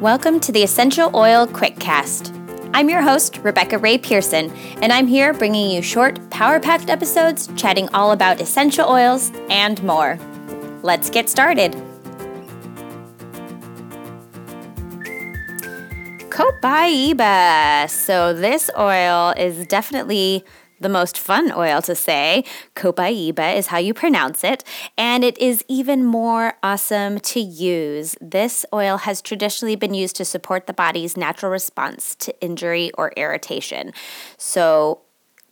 Welcome to the Essential Oil Quickcast. I'm your host, Rebekah Rae Pearson, and I'm here bringing you short, power packed episodes chatting all about essential oils and more. Let's get started. Copaiba. So, this oil is definitely the most fun oil to say. Copaiba is how you pronounce it, and it is even more awesome to use. This oil has traditionally been used to support the body's natural response to injury or irritation. So,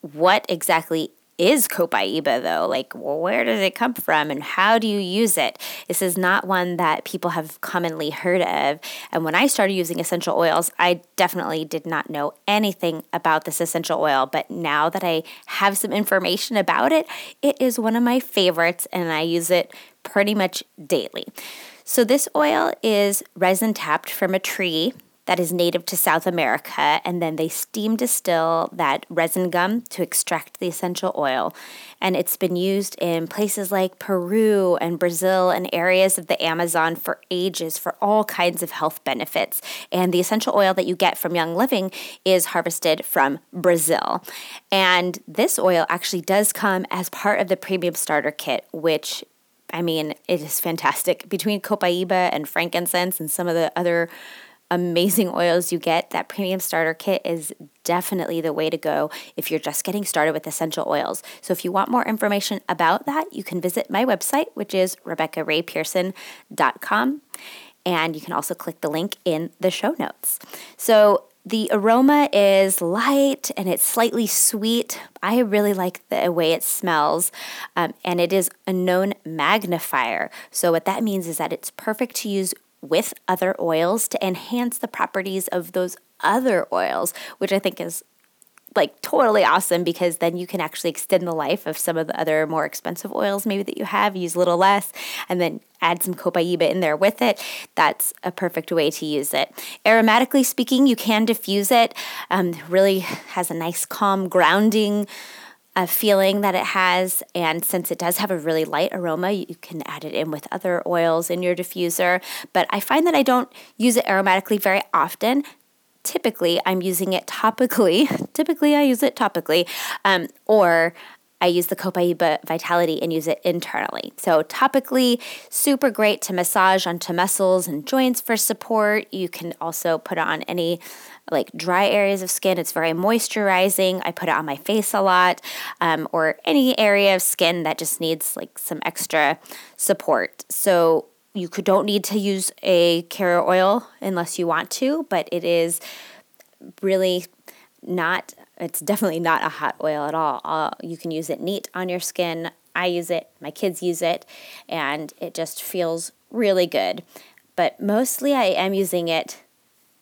what exactly is copaiba though? Like, where does it come from and how do you use it? This is not one that people have commonly heard of. And when I started using essential oils, I definitely did not know anything about this essential oil. But now that I have some information about it, it is one of my favorites and I use it pretty much daily. So, this oil is resin tapped from a tree that is native to South America, and then they steam distill that resin gum to extract the essential oil. And it's been used in places like Peru and Brazil and areas of the Amazon for ages for all kinds of health benefits. And the essential oil that you get from Young Living is harvested from Brazil. And this oil actually does come as part of the premium starter kit, which I mean, it is fantastic. Between copaiba and frankincense and some of the other amazing oils you get, that premium starter kit is definitely the way to go if you're just getting started with essential oils. So if you want more information about that, you can visit my website, which is RebekahRaePearson.com. And you can also click the link in the show notes. So the aroma is light and it's slightly sweet. I really like the way it smells, um, and it is a known magnifier. So, what that means is that it's perfect to use with other oils to enhance the properties of those other oils, which I think is like totally awesome because then you can actually extend the life of some of the other more expensive oils maybe that you have use a little less and then add some copaiba in there with it. That's a perfect way to use it. Aromatically speaking you can diffuse it. Um, really has a nice calm grounding a feeling that it has. And since it does have a really light aroma, you can add it in with other oils in your diffuser. But I find that I don't use it aromatically very often. Typically, I'm using it topically. Typically, I use it topically, um, or I use the Copaiba Vitality and use it internally. So, topically, super great to massage onto muscles and joints for support. You can also put on any like dry areas of skin. It's very moisturizing. I put it on my face a lot, um, or any area of skin that just needs like some extra support. So you could, don't need to use a carrier oil unless you want to, but it is really not. It's definitely not a hot oil at all. Uh, you can use it neat on your skin. I use it. My kids use it, and it just feels really good. But mostly, I am using it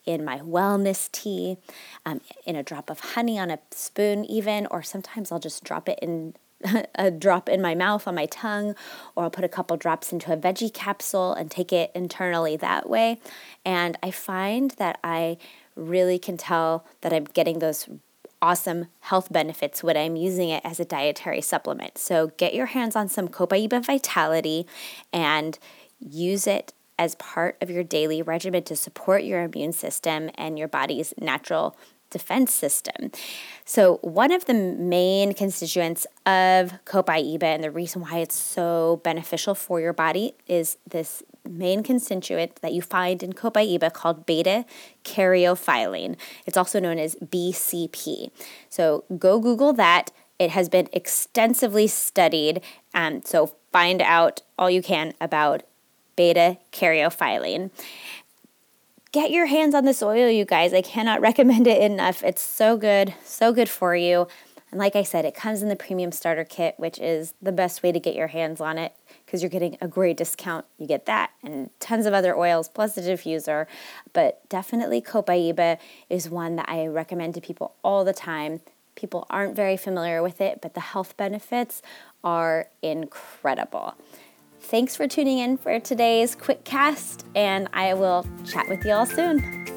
in my wellness tea, um, in a drop of honey on a spoon, even, or sometimes I'll just drop it in a drop in my mouth on my tongue, or I'll put a couple drops into a veggie capsule and take it internally that way. And I find that I really can tell that I'm getting those awesome health benefits when I'm using it as a dietary supplement. So get your hands on some Copaiba Vitality and use it as part of your daily regimen to support your immune system and your body's natural defense system. So, one of the main constituents of Copaiba and the reason why it's so beneficial for your body is this main constituent that you find in Copaiba called beta caryophyllene. It's also known as BCP. So, go Google that. It has been extensively studied. Um, so, find out all you can about beta caryophyllene. Get your hands on this oil, you guys. I cannot recommend it enough. It's so good, so good for you. And like I said, it comes in the premium starter kit, which is the best way to get your hands on it because you're getting a great discount. You get that and tons of other oils plus the diffuser. But definitely Copaiba is one that I recommend to people all the time. People aren't very familiar with it, but the health benefits are incredible. Thanks for tuning in for today's quick cast, and I will chat with you all soon.